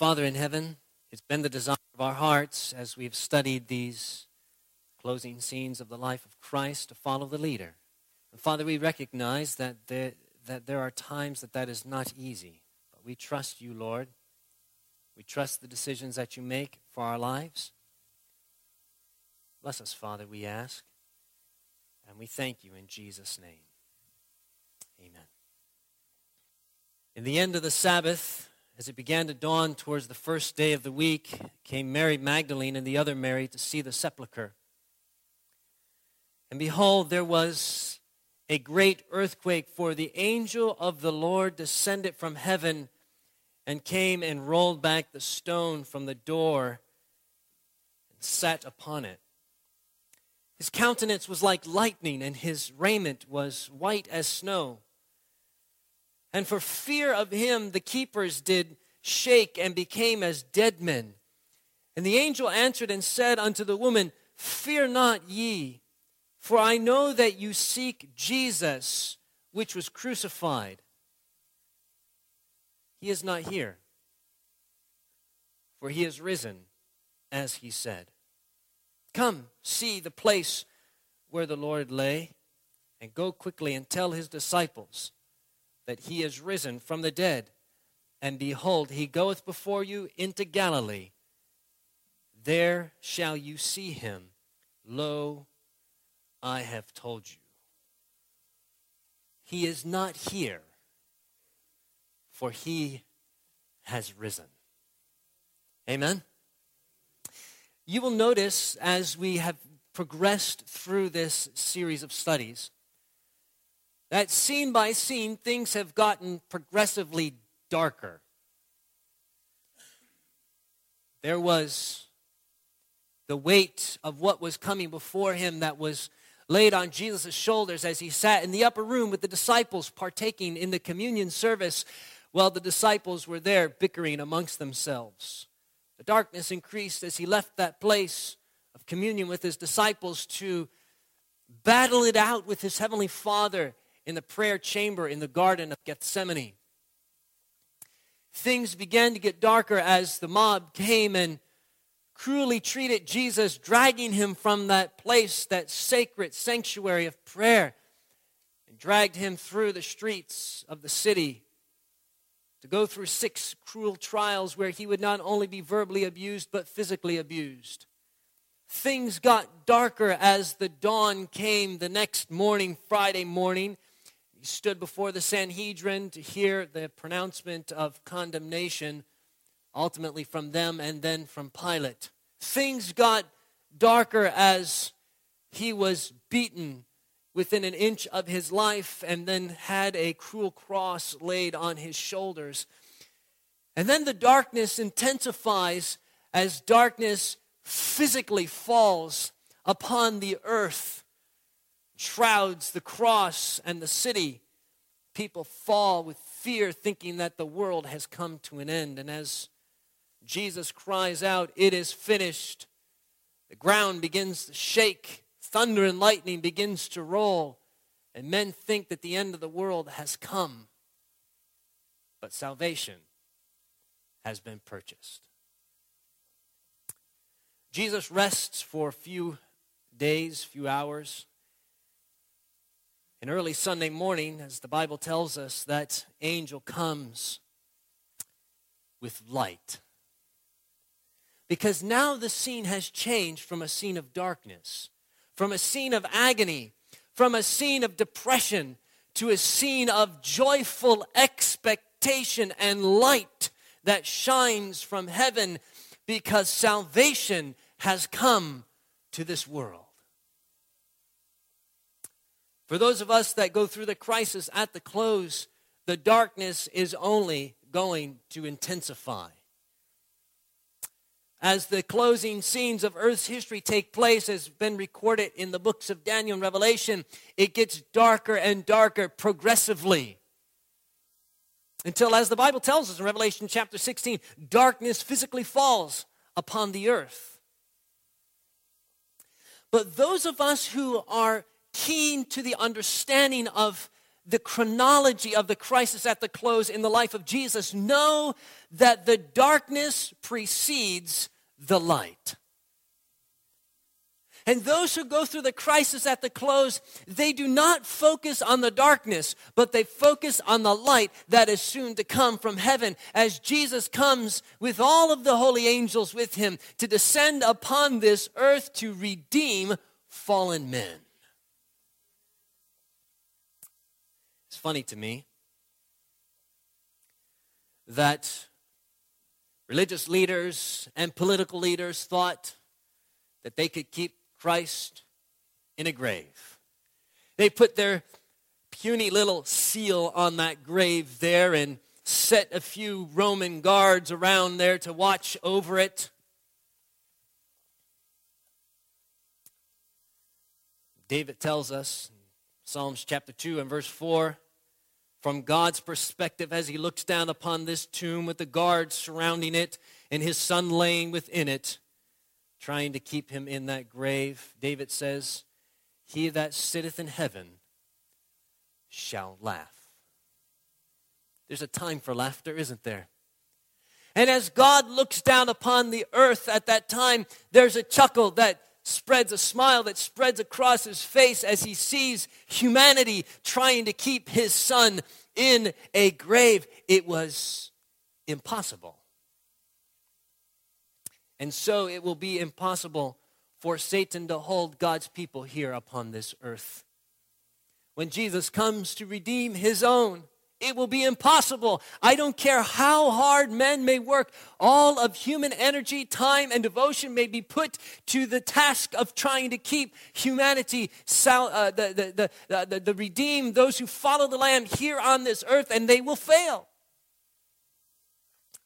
Father in heaven, it's been the desire of our hearts as we've studied these closing scenes of the life of Christ to follow the leader. And Father, we recognize that there, that there are times that that is not easy, but we trust you, Lord. We trust the decisions that you make for our lives. Bless us, Father, we ask. And we thank you in Jesus' name. Amen. In the end of the Sabbath, as it began to dawn towards the first day of the week, came Mary Magdalene and the other Mary to see the sepulchre. And behold, there was a great earthquake, for the angel of the Lord descended from heaven and came and rolled back the stone from the door and sat upon it. His countenance was like lightning, and his raiment was white as snow. And for fear of him, the keepers did shake and became as dead men. And the angel answered and said unto the woman, Fear not ye, for I know that you seek Jesus, which was crucified. He is not here, for he is risen, as he said. Come, see the place where the Lord lay, and go quickly and tell his disciples that he is risen from the dead. And behold, he goeth before you into Galilee. There shall you see him. Lo, I have told you. He is not here, for he has risen. Amen? You will notice as we have progressed through this series of studies that scene by scene, things have gotten progressively darker. There was the weight of what was coming before him that was laid on Jesus' shoulders as he sat in the upper room with the disciples partaking in the communion service while the disciples were there bickering amongst themselves. The darkness increased as he left that place of communion with his disciples to battle it out with his heavenly Father in the prayer chamber in the Garden of Gethsemane. Things began to get darker as the mob came and cruelly treated Jesus, dragging him from that place, that sacred sanctuary of prayer, and dragged him through the streets of the city to go through six cruel trials where he would not only be verbally abused but physically abused. Things got darker as the dawn came the next morning, Friday morning, he stood before the Sanhedrin to hear the pronouncement of condemnation, ultimately from them and then from Pilate. Things got darker as he was beaten within an inch of his life and then had a cruel cross laid on his shoulders. And then the darkness intensifies as darkness physically falls upon the earth shrouds the cross and the city, people fall with fear, thinking that the world has come to an end. And as Jesus cries out, It is finished, the ground begins to shake, thunder and lightning begins to roll, and men think that the end of the world has come. But salvation has been purchased. Jesus rests for a few days, few hours and early Sunday morning, as the Bible tells us, that angel comes with light. Because now the scene has changed from a scene of darkness, from a scene of agony, from a scene of depression to a scene of joyful expectation and light that shines from heaven because salvation has come to this world. For those of us that go through the crisis at the close, the darkness is only going to intensify. As the closing scenes of Earth's history take place, as been recorded in the books of Daniel and Revelation, it gets darker and darker progressively. Until, as the Bible tells us in Revelation chapter 16, darkness physically falls upon the earth. But those of us who are keen to the understanding of the chronology of the crisis at the close in the life of Jesus, know that the darkness precedes the light. And those who go through the crisis at the close, they do not focus on the darkness, but they focus on the light that is soon to come from heaven as Jesus comes with all of the holy angels with him to descend upon this earth to redeem fallen men. Funny to me that religious leaders and political leaders thought that they could keep Christ in a grave. They put their puny little seal on that grave there and set a few Roman guards around there to watch over it. David tells us, Psalms chapter 2 and verse 4, from God's perspective as he looks down upon this tomb with the guards surrounding it and his son laying within it, trying to keep him in that grave. David says, He that sitteth in heaven shall laugh. There's a time for laughter, isn't there? And as God looks down upon the earth at that time, there's a chuckle that spreads, a smile that spreads across his face as he sees humanity trying to keep his son in a grave. It was impossible. And so it will be impossible for Satan to hold God's people here upon this earth. When Jesus comes to redeem his own, it will be impossible. I don't care how hard men may work. All of human energy, time, and devotion may be put to the task of trying to keep humanity, uh, the, the, the, the, the redeem, those who follow the Lamb here on this earth, and they will fail.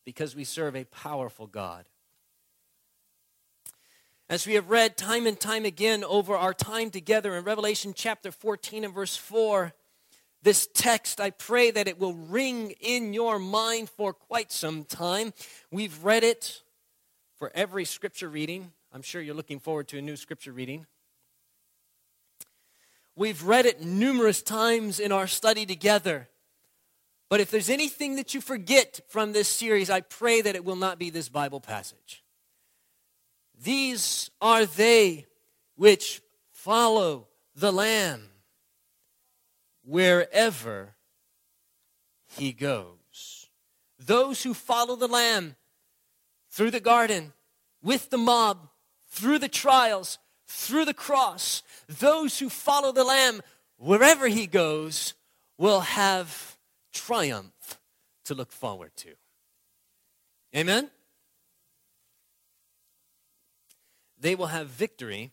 Because we serve a powerful God. As we have read time and time again over our time together in Revelation chapter 14 and verse 4, this text, I pray that it will ring in your mind for quite some time. We've read it for every scripture reading. I'm sure you're looking forward to a new scripture reading. We've read it numerous times in our study together. But if there's anything that you forget from this series, I pray that it will not be this Bible passage. These are they which follow the Lamb wherever he goes. Those who follow the Lamb through the garden, with the mob, through the trials, through the cross, those who follow the Lamb wherever he goes will have triumph to look forward to. Amen? they will have victory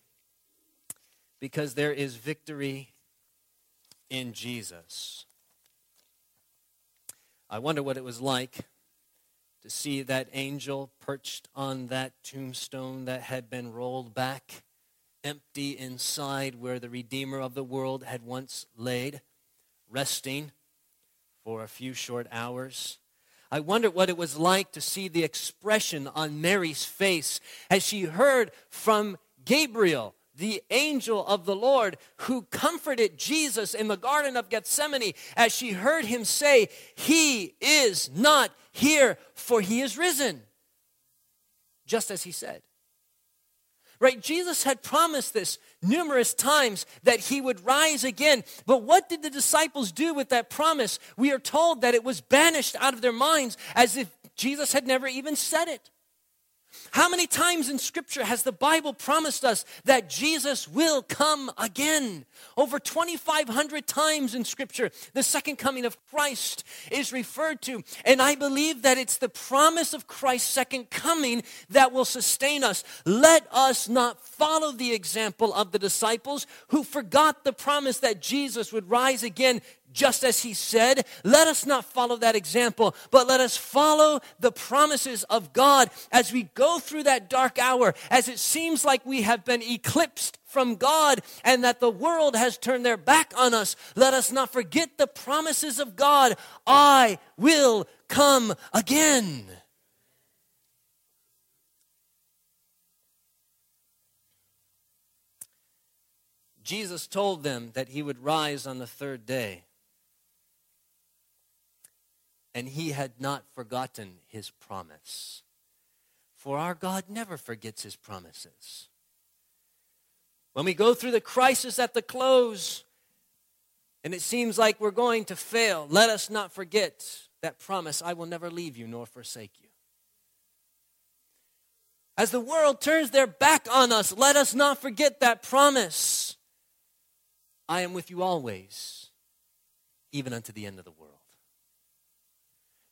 because there is victory in Jesus. I wonder what it was like to see that angel perched on that tombstone that had been rolled back, empty inside where the Redeemer of the world had once laid, resting for a few short hours. I wonder what it was like to see the expression on Mary's face as she heard from Gabriel, the angel of the Lord, who comforted Jesus in the Garden of Gethsemane, as she heard him say, He is not here, for he is risen. Just as he said. Right? Jesus had promised this numerous times that he would rise again. But what did the disciples do with that promise? We are told that it was banished out of their minds as if Jesus had never even said it. How many times in Scripture has the Bible promised us that Jesus will come again? Over 2,500 times in Scripture, the second coming of Christ is referred to. And I believe that it's the promise of Christ's second coming that will sustain us. Let us not follow the example of the disciples who forgot the promise that Jesus would rise again just as he said. Let us not follow that example, but let us follow the promises of God as we go through that dark hour, as it seems like we have been eclipsed from God and that the world has turned their back on us. Let us not forget the promises of God. I will come again. Jesus told them that he would rise on the third day. And he had not forgotten his promise. For our God never forgets his promises. When we go through the crisis at the close, and it seems like we're going to fail, let us not forget that promise I will never leave you nor forsake you. As the world turns their back on us, let us not forget that promise. I am with you always, even unto the end of the world.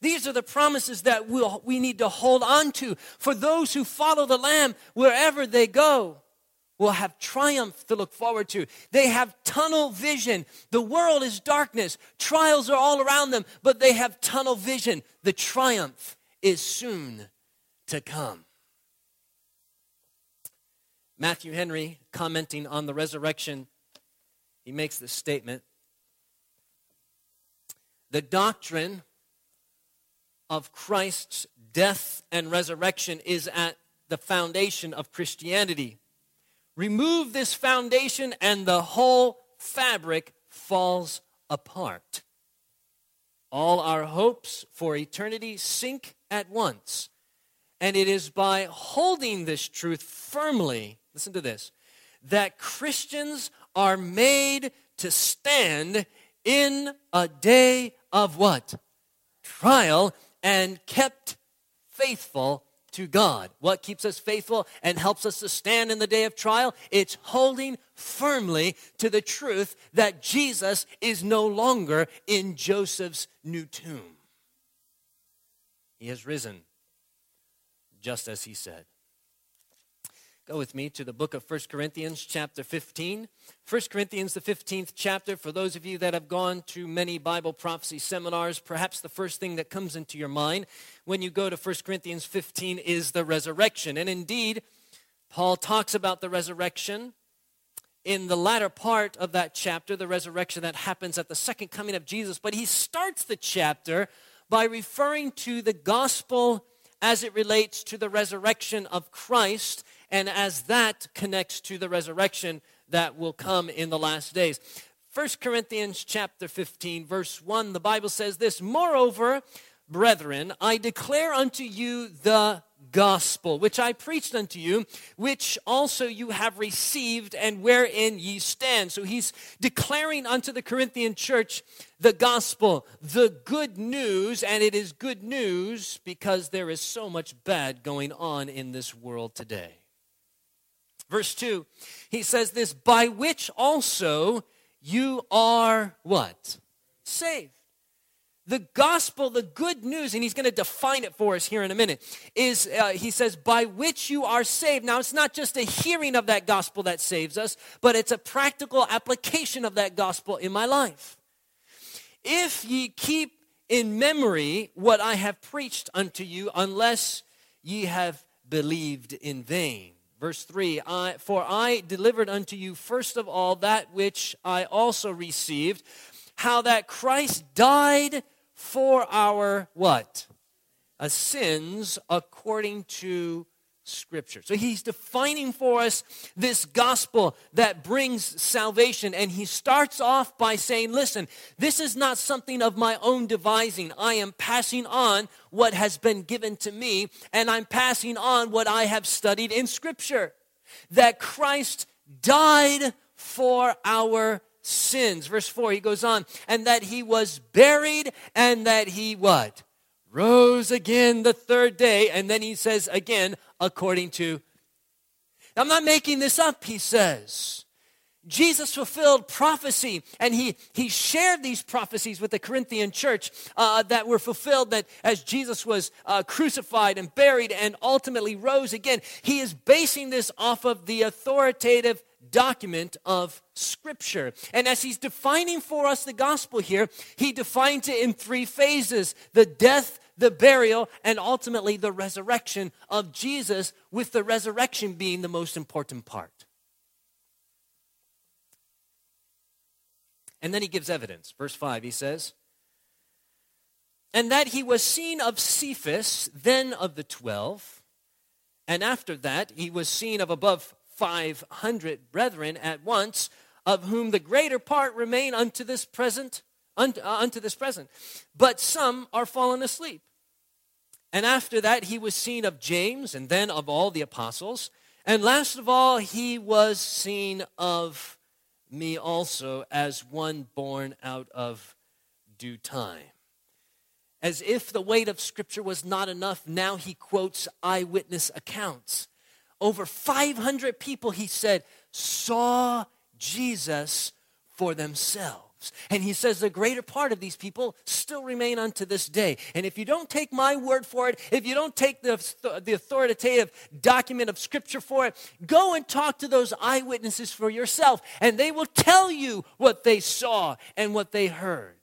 These are the promises that we'll, we need to hold on to for those who follow the Lamb wherever they go will have triumph to look forward to. They have tunnel vision. The world is darkness, trials are all around them, but they have tunnel vision. The triumph is soon to come. Matthew Henry, commenting on the resurrection, he makes this statement The doctrine of Christ's death and resurrection is at the foundation of Christianity. Remove this foundation, and the whole fabric falls apart. All our hopes for eternity sink at once. And it is by holding this truth firmly, listen to this, that Christians are made to stand in a day of what? Trial and kept faithful to God. What keeps us faithful and helps us to stand in the day of trial? It's holding firmly to the truth that Jesus is no longer in Joseph's new tomb. He has risen, just as he said. Go with me to the book of 1 Corinthians, chapter 15. 1 Corinthians, the 15th chapter. For those of you that have gone to many Bible prophecy seminars, perhaps the first thing that comes into your mind when you go to 1 Corinthians 15 is the resurrection. And indeed, Paul talks about the resurrection in the latter part of that chapter, the resurrection that happens at the second coming of Jesus. But he starts the chapter by referring to the gospel as it relates to the resurrection of Christ and as that connects to the resurrection that will come in the last days. 1 Corinthians chapter 15 verse 1 the Bible says this moreover brethren I declare unto you the gospel which I preached unto you which also you have received and wherein ye stand so he's declaring unto the Corinthian church the gospel the good news and it is good news because there is so much bad going on in this world today Verse 2, he says this, by which also you are what? Saved. The gospel, the good news, and he's going to define it for us here in a minute, is uh, he says, by which you are saved. Now, it's not just a hearing of that gospel that saves us, but it's a practical application of that gospel in my life. If ye keep in memory what I have preached unto you, unless ye have believed in vain. Verse 3 I, For I delivered unto you first of all that which I also received, how that Christ died for our what? A sins according to Scripture. So he's defining for us this gospel that brings salvation. And he starts off by saying, Listen, this is not something of my own devising. I am passing on what has been given to me, and I'm passing on what I have studied in Scripture. That Christ died for our sins. Verse 4, he goes on, and that he was buried, and that he what? Rose again the third day. And then he says again, according to. I'm not making this up, he says. Jesus fulfilled prophecy, and he, he shared these prophecies with the Corinthian church uh, that were fulfilled that as Jesus was uh, crucified and buried and ultimately rose again, he is basing this off of the authoritative document of Scripture. And as he's defining for us the gospel here, he defines it in three phases the death, the burial, and ultimately the resurrection of Jesus, with the resurrection being the most important part. And then he gives evidence. Verse 5, he says, And that he was seen of Cephas, then of the twelve, and after that he was seen of above 500 brethren at once, of whom the greater part remain unto this present unto, uh, unto this present. But some are fallen asleep. And after that, he was seen of James, and then of all the apostles. And last of all, he was seen of me also as one born out of due time. As if the weight of Scripture was not enough, now he quotes eyewitness accounts. Over 500 people, he said, saw Jesus for themselves. And he says the greater part of these people still remain unto this day. And if you don't take my word for it, if you don't take the, the authoritative document of Scripture for it, go and talk to those eyewitnesses for yourself, and they will tell you what they saw and what they heard.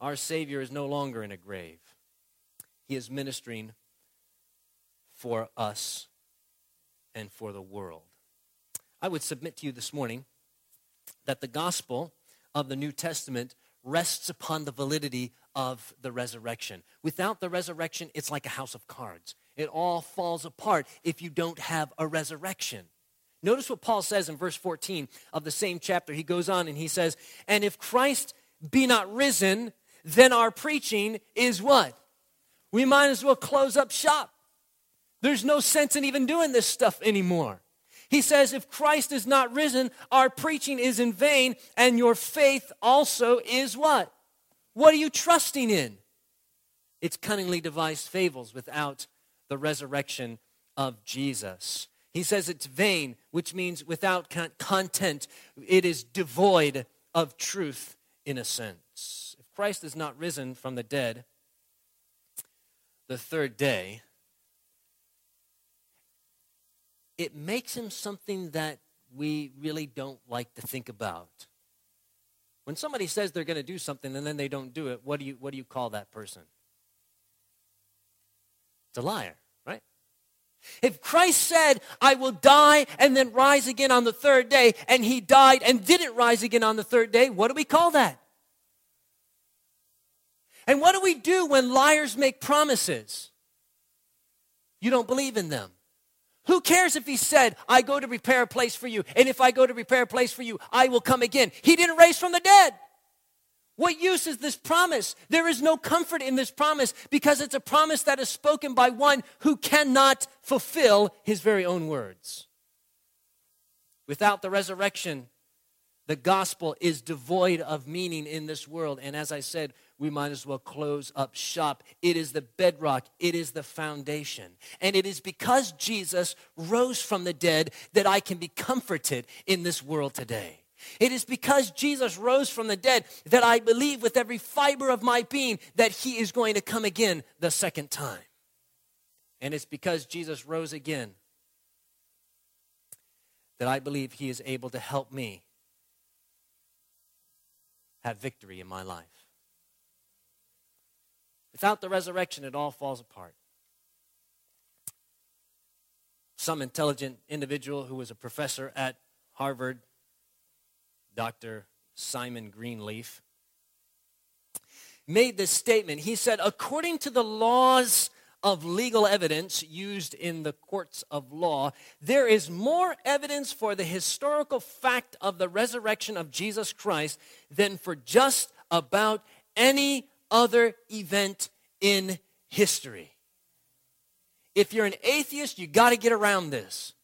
Our Savior is no longer in a grave, He is ministering for us and for the world. I would submit to you this morning that the gospel of the New Testament rests upon the validity of the resurrection. Without the resurrection, it's like a house of cards. It all falls apart if you don't have a resurrection. Notice what Paul says in verse 14 of the same chapter. He goes on and he says, And if Christ be not risen, then our preaching is what? We might as well close up shop. There's no sense in even doing this stuff anymore. He says, If Christ is not risen, our preaching is in vain, and your faith also is what? What are you trusting in? It's cunningly devised fables without the resurrection of Jesus. He says it's vain, which means without content, it is devoid of truth in a sense. If Christ is not risen from the dead the third day, it makes him something that we really don't like to think about. When somebody says they're going to do something and then they don't do it, what do you, what do you call that person? It's a liar, right? If Christ said, I will die and then rise again on the third day, and he died and didn't rise again on the third day, what do we call that? And what do we do when liars make promises? You don't believe in them. Who cares if he said, I go to prepare a place for you, and if I go to prepare a place for you, I will come again? He didn't raise from the dead. What use is this promise? There is no comfort in this promise because it's a promise that is spoken by one who cannot fulfill his very own words. Without the resurrection, the gospel is devoid of meaning in this world. And as I said, we might as well close up shop. It is the bedrock, it is the foundation. And it is because Jesus rose from the dead that I can be comforted in this world today. It is because Jesus rose from the dead that I believe with every fiber of my being that he is going to come again the second time. And it's because Jesus rose again that I believe he is able to help me have victory in my life. Without the resurrection, it all falls apart. Some intelligent individual who was a professor at Harvard, Dr. Simon Greenleaf, made this statement. He said, according to the laws of legal evidence used in the courts of law, there is more evidence for the historical fact of the resurrection of Jesus Christ than for just about any other event in history. If you're an atheist, you got to get around this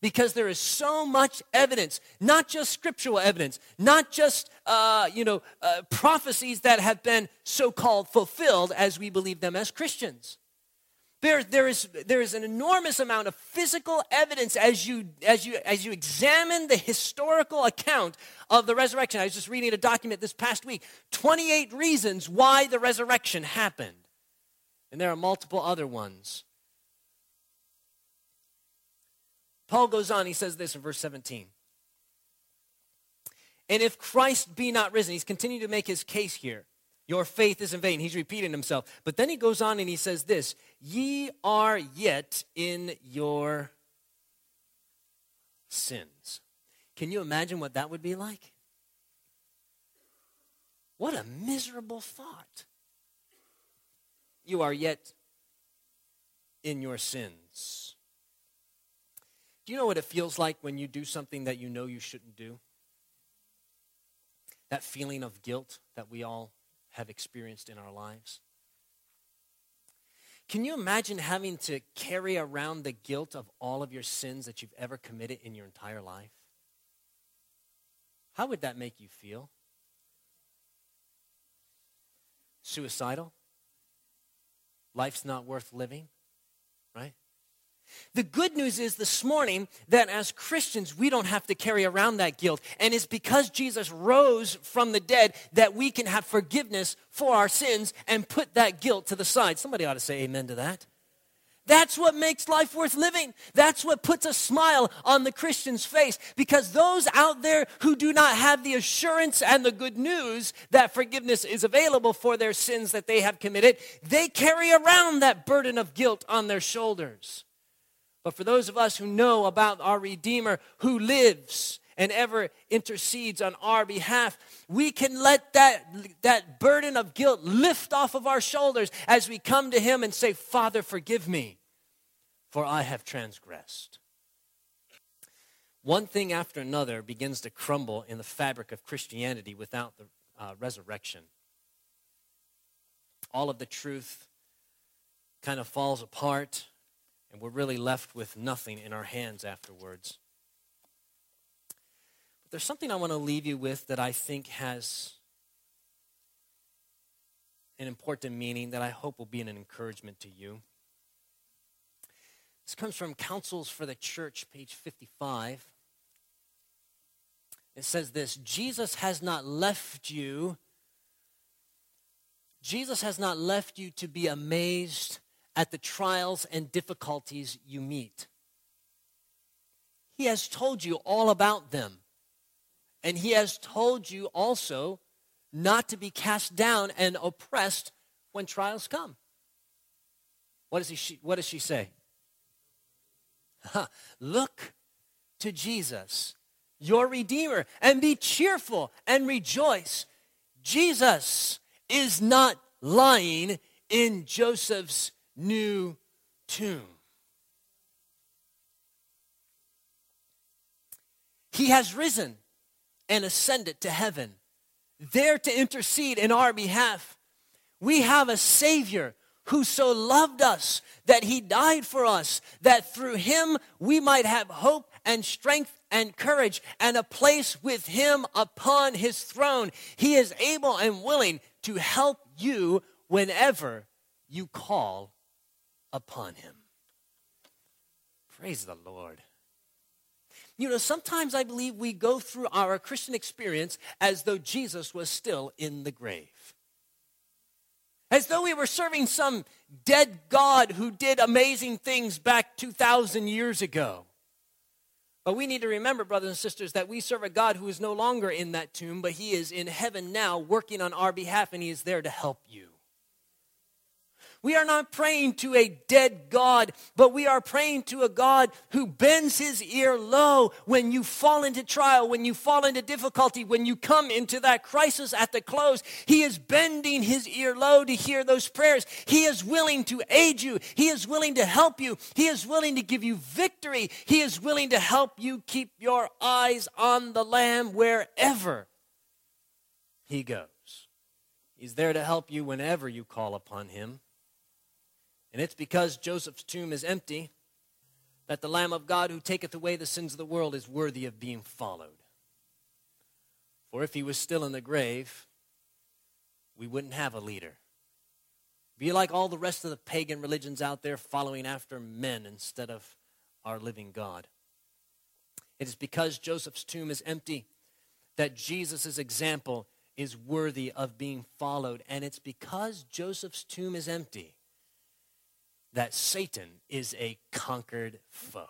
because there is so much evidence, not just scriptural evidence, not just uh, you know uh, prophecies that have been so-called fulfilled as we believe them as Christians. There, there, is, there is an enormous amount of physical evidence as you, as, you, as you examine the historical account of the resurrection. I was just reading a document this past week 28 reasons why the resurrection happened. And there are multiple other ones. Paul goes on, he says this in verse 17. And if Christ be not risen, he's continuing to make his case here. Your faith is in vain. He's repeating himself. But then he goes on and he says this Ye are yet in your sins. Can you imagine what that would be like? What a miserable thought. You are yet in your sins. Do you know what it feels like when you do something that you know you shouldn't do? that feeling of guilt that we all have experienced in our lives? Can you imagine having to carry around the guilt of all of your sins that you've ever committed in your entire life? How would that make you feel? Suicidal? Life's not worth living, right? The good news is this morning that as Christians, we don't have to carry around that guilt. And it's because Jesus rose from the dead that we can have forgiveness for our sins and put that guilt to the side. Somebody ought to say amen to that. That's what makes life worth living. That's what puts a smile on the Christian's face. Because those out there who do not have the assurance and the good news that forgiveness is available for their sins that they have committed, they carry around that burden of guilt on their shoulders. But for those of us who know about our Redeemer who lives and ever intercedes on our behalf, we can let that, that burden of guilt lift off of our shoulders as we come to Him and say, Father, forgive me, for I have transgressed. One thing after another begins to crumble in the fabric of Christianity without the uh, resurrection. All of the truth kind of falls apart and we're really left with nothing in our hands afterwards. But there's something I want to leave you with that I think has an important meaning that I hope will be an encouragement to you. This comes from Counsels for the Church, page 55. It says this Jesus has not left you. Jesus has not left you to be amazed at the trials and difficulties you meet. He has told you all about them. And He has told you also not to be cast down and oppressed when trials come. What does, he, what does she say? Look to Jesus, your Redeemer, and be cheerful and rejoice. Jesus is not lying in Joseph's new tomb. He has risen and ascended to heaven, there to intercede in our behalf. We have a Savior who so loved us that he died for us, that through him we might have hope and strength and courage and a place with him upon his throne. He is able and willing to help you whenever you call upon him. Praise the Lord. You know, sometimes I believe we go through our Christian experience as though Jesus was still in the grave. As though we were serving some dead God who did amazing things back 2,000 years ago. But we need to remember, brothers and sisters, that we serve a God who is no longer in that tomb, but he is in heaven now working on our behalf, and he is there to help you. We are not praying to a dead God, but we are praying to a God who bends his ear low when you fall into trial, when you fall into difficulty, when you come into that crisis at the close. He is bending his ear low to hear those prayers. He is willing to aid you, he is willing to help you, he is willing to give you victory, he is willing to help you keep your eyes on the Lamb wherever he goes. He's there to help you whenever you call upon him. And it's because Joseph's tomb is empty that the Lamb of God who taketh away the sins of the world is worthy of being followed. For if he was still in the grave, we wouldn't have a leader. Be like all the rest of the pagan religions out there following after men instead of our living God. It is because Joseph's tomb is empty that Jesus' example is worthy of being followed. And it's because Joseph's tomb is empty that Satan is a conquered foe.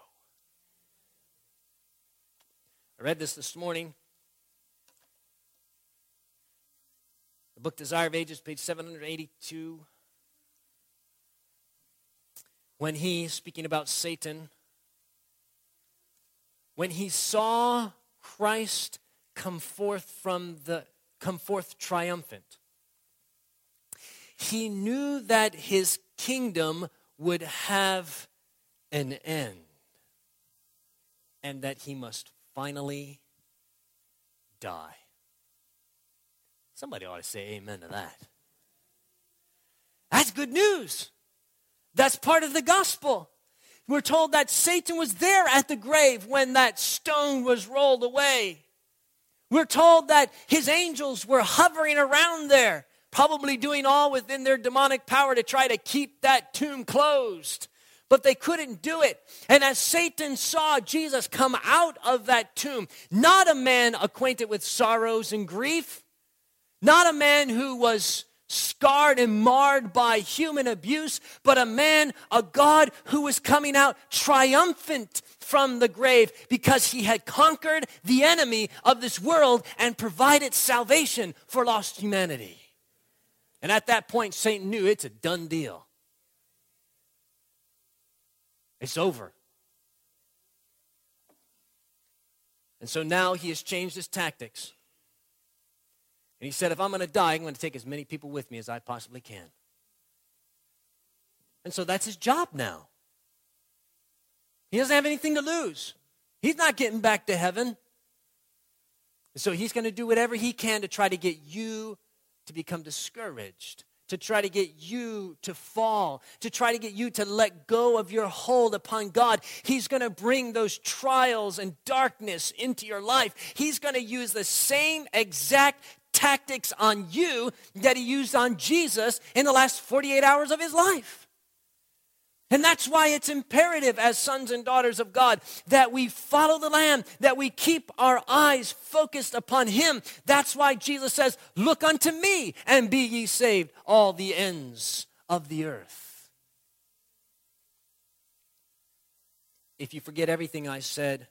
I read this this morning. The book Desire of Ages, page 782. When he, speaking about Satan, when he saw Christ come forth from the come forth triumphant, he knew that his kingdom would have an end and that he must finally die. Somebody ought to say amen to that. That's good news. That's part of the gospel. We're told that Satan was there at the grave when that stone was rolled away. We're told that his angels were hovering around there, probably doing all within their demonic power to try to keep that tomb closed. But they couldn't do it. And as Satan saw Jesus come out of that tomb, not a man acquainted with sorrows and grief, not a man who was scarred and marred by human abuse, but a man, a God who was coming out triumphant from the grave because he had conquered the enemy of this world and provided salvation for lost humanity. And at that point, Satan knew it's a done deal. It's over. And so now he has changed his tactics. And he said, If I'm going to die, I'm going to take as many people with me as I possibly can. And so that's his job now. He doesn't have anything to lose. He's not getting back to heaven. And so he's going to do whatever he can to try to get you to become discouraged, to try to get you to fall, to try to get you to let go of your hold upon God. He's going to bring those trials and darkness into your life. He's going to use the same exact tactics on you that he used on Jesus in the last 48 hours of his life. And that's why it's imperative as sons and daughters of God that we follow the Lamb, that we keep our eyes focused upon Him. That's why Jesus says, Look unto me and be ye saved, all the ends of the earth. If you forget everything I said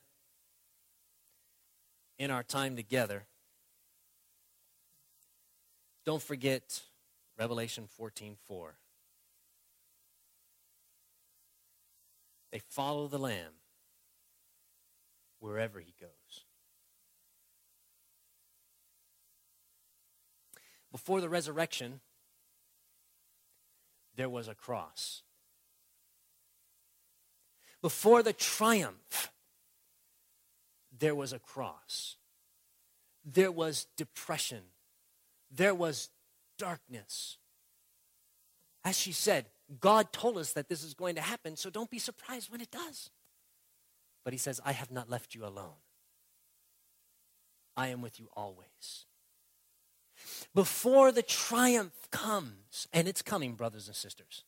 in our time together, don't forget Revelation 14 4. They follow the Lamb wherever he goes. Before the resurrection, there was a cross. Before the triumph, there was a cross. There was depression there was darkness. As she said, God told us that this is going to happen, so don't be surprised when it does. But he says, I have not left you alone. I am with you always. Before the triumph comes, and it's coming, brothers and sisters.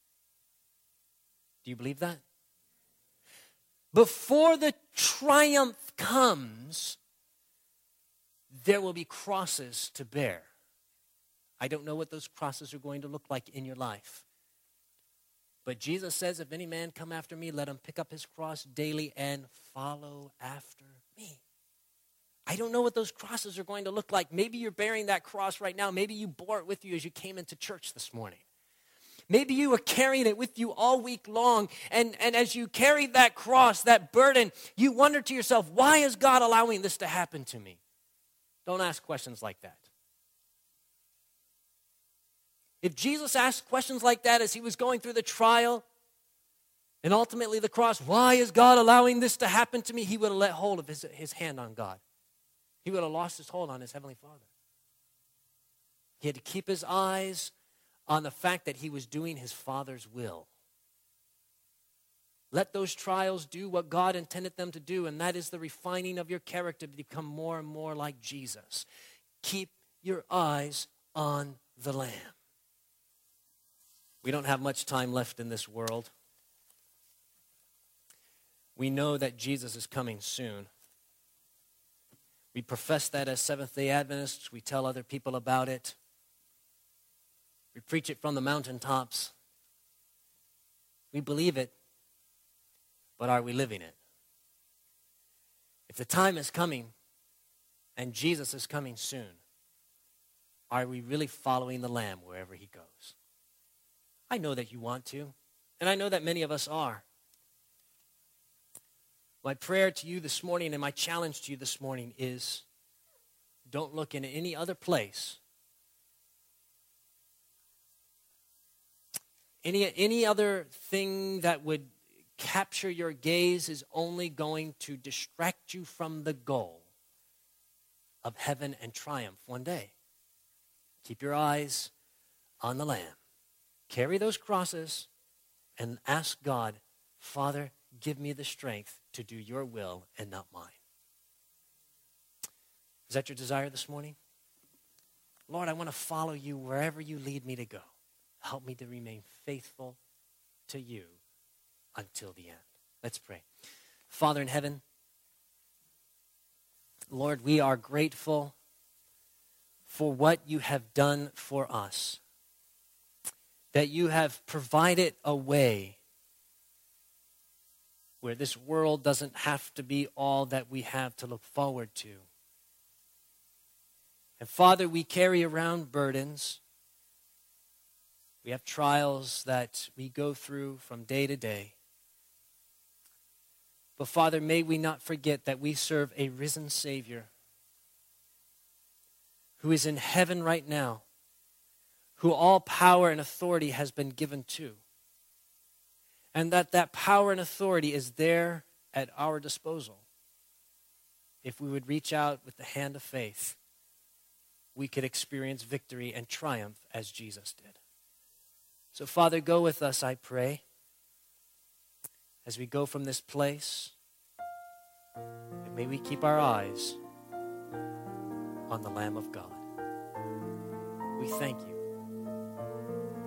Do you believe that? Before the triumph comes, there will be crosses to bear. I don't know what those crosses are going to look like in your life. But Jesus says, If any man come after me, let him pick up his cross daily and follow after me. I don't know what those crosses are going to look like. Maybe you're bearing that cross right now. Maybe you bore it with you as you came into church this morning. Maybe you were carrying it with you all week long. And, and as you carried that cross, that burden, you wonder to yourself, why is God allowing this to happen to me? Don't ask questions like that. If Jesus asked questions like that as he was going through the trial and ultimately the cross, why is God allowing this to happen to me? He would have let hold of his, his hand on God. He would have lost his hold on his Heavenly Father. He had to keep his eyes on the fact that he was doing his Father's will. Let those trials do what God intended them to do, and that is the refining of your character to become more and more like Jesus. Keep your eyes on the Lamb. We don't have much time left in this world. We know that Jesus is coming soon. We profess that as Seventh day Adventists. We tell other people about it. We preach it from the mountaintops. We believe it, but are we living it? If the time is coming and Jesus is coming soon, are we really following the Lamb wherever he goes? I know that you want to, and I know that many of us are. My prayer to you this morning and my challenge to you this morning is don't look in any other place. Any, any other thing that would capture your gaze is only going to distract you from the goal of heaven and triumph one day. Keep your eyes on the Lamb. Carry those crosses and ask God, Father, give me the strength to do your will and not mine. Is that your desire this morning? Lord, I want to follow you wherever you lead me to go. Help me to remain faithful to you until the end. Let's pray. Father in heaven, Lord, we are grateful for what you have done for us, that you have provided a way where this world doesn't have to be all that we have to look forward to. And Father, we carry around burdens. We have trials that we go through from day to day. But Father, may we not forget that we serve a risen Savior who is in heaven right now, who all power and authority has been given to. And that that power and authority is there at our disposal. If we would reach out with the hand of faith, we could experience victory and triumph as Jesus did. So, Father, go with us, I pray as we go from this place. And may we keep our eyes on the Lamb of God. We thank you.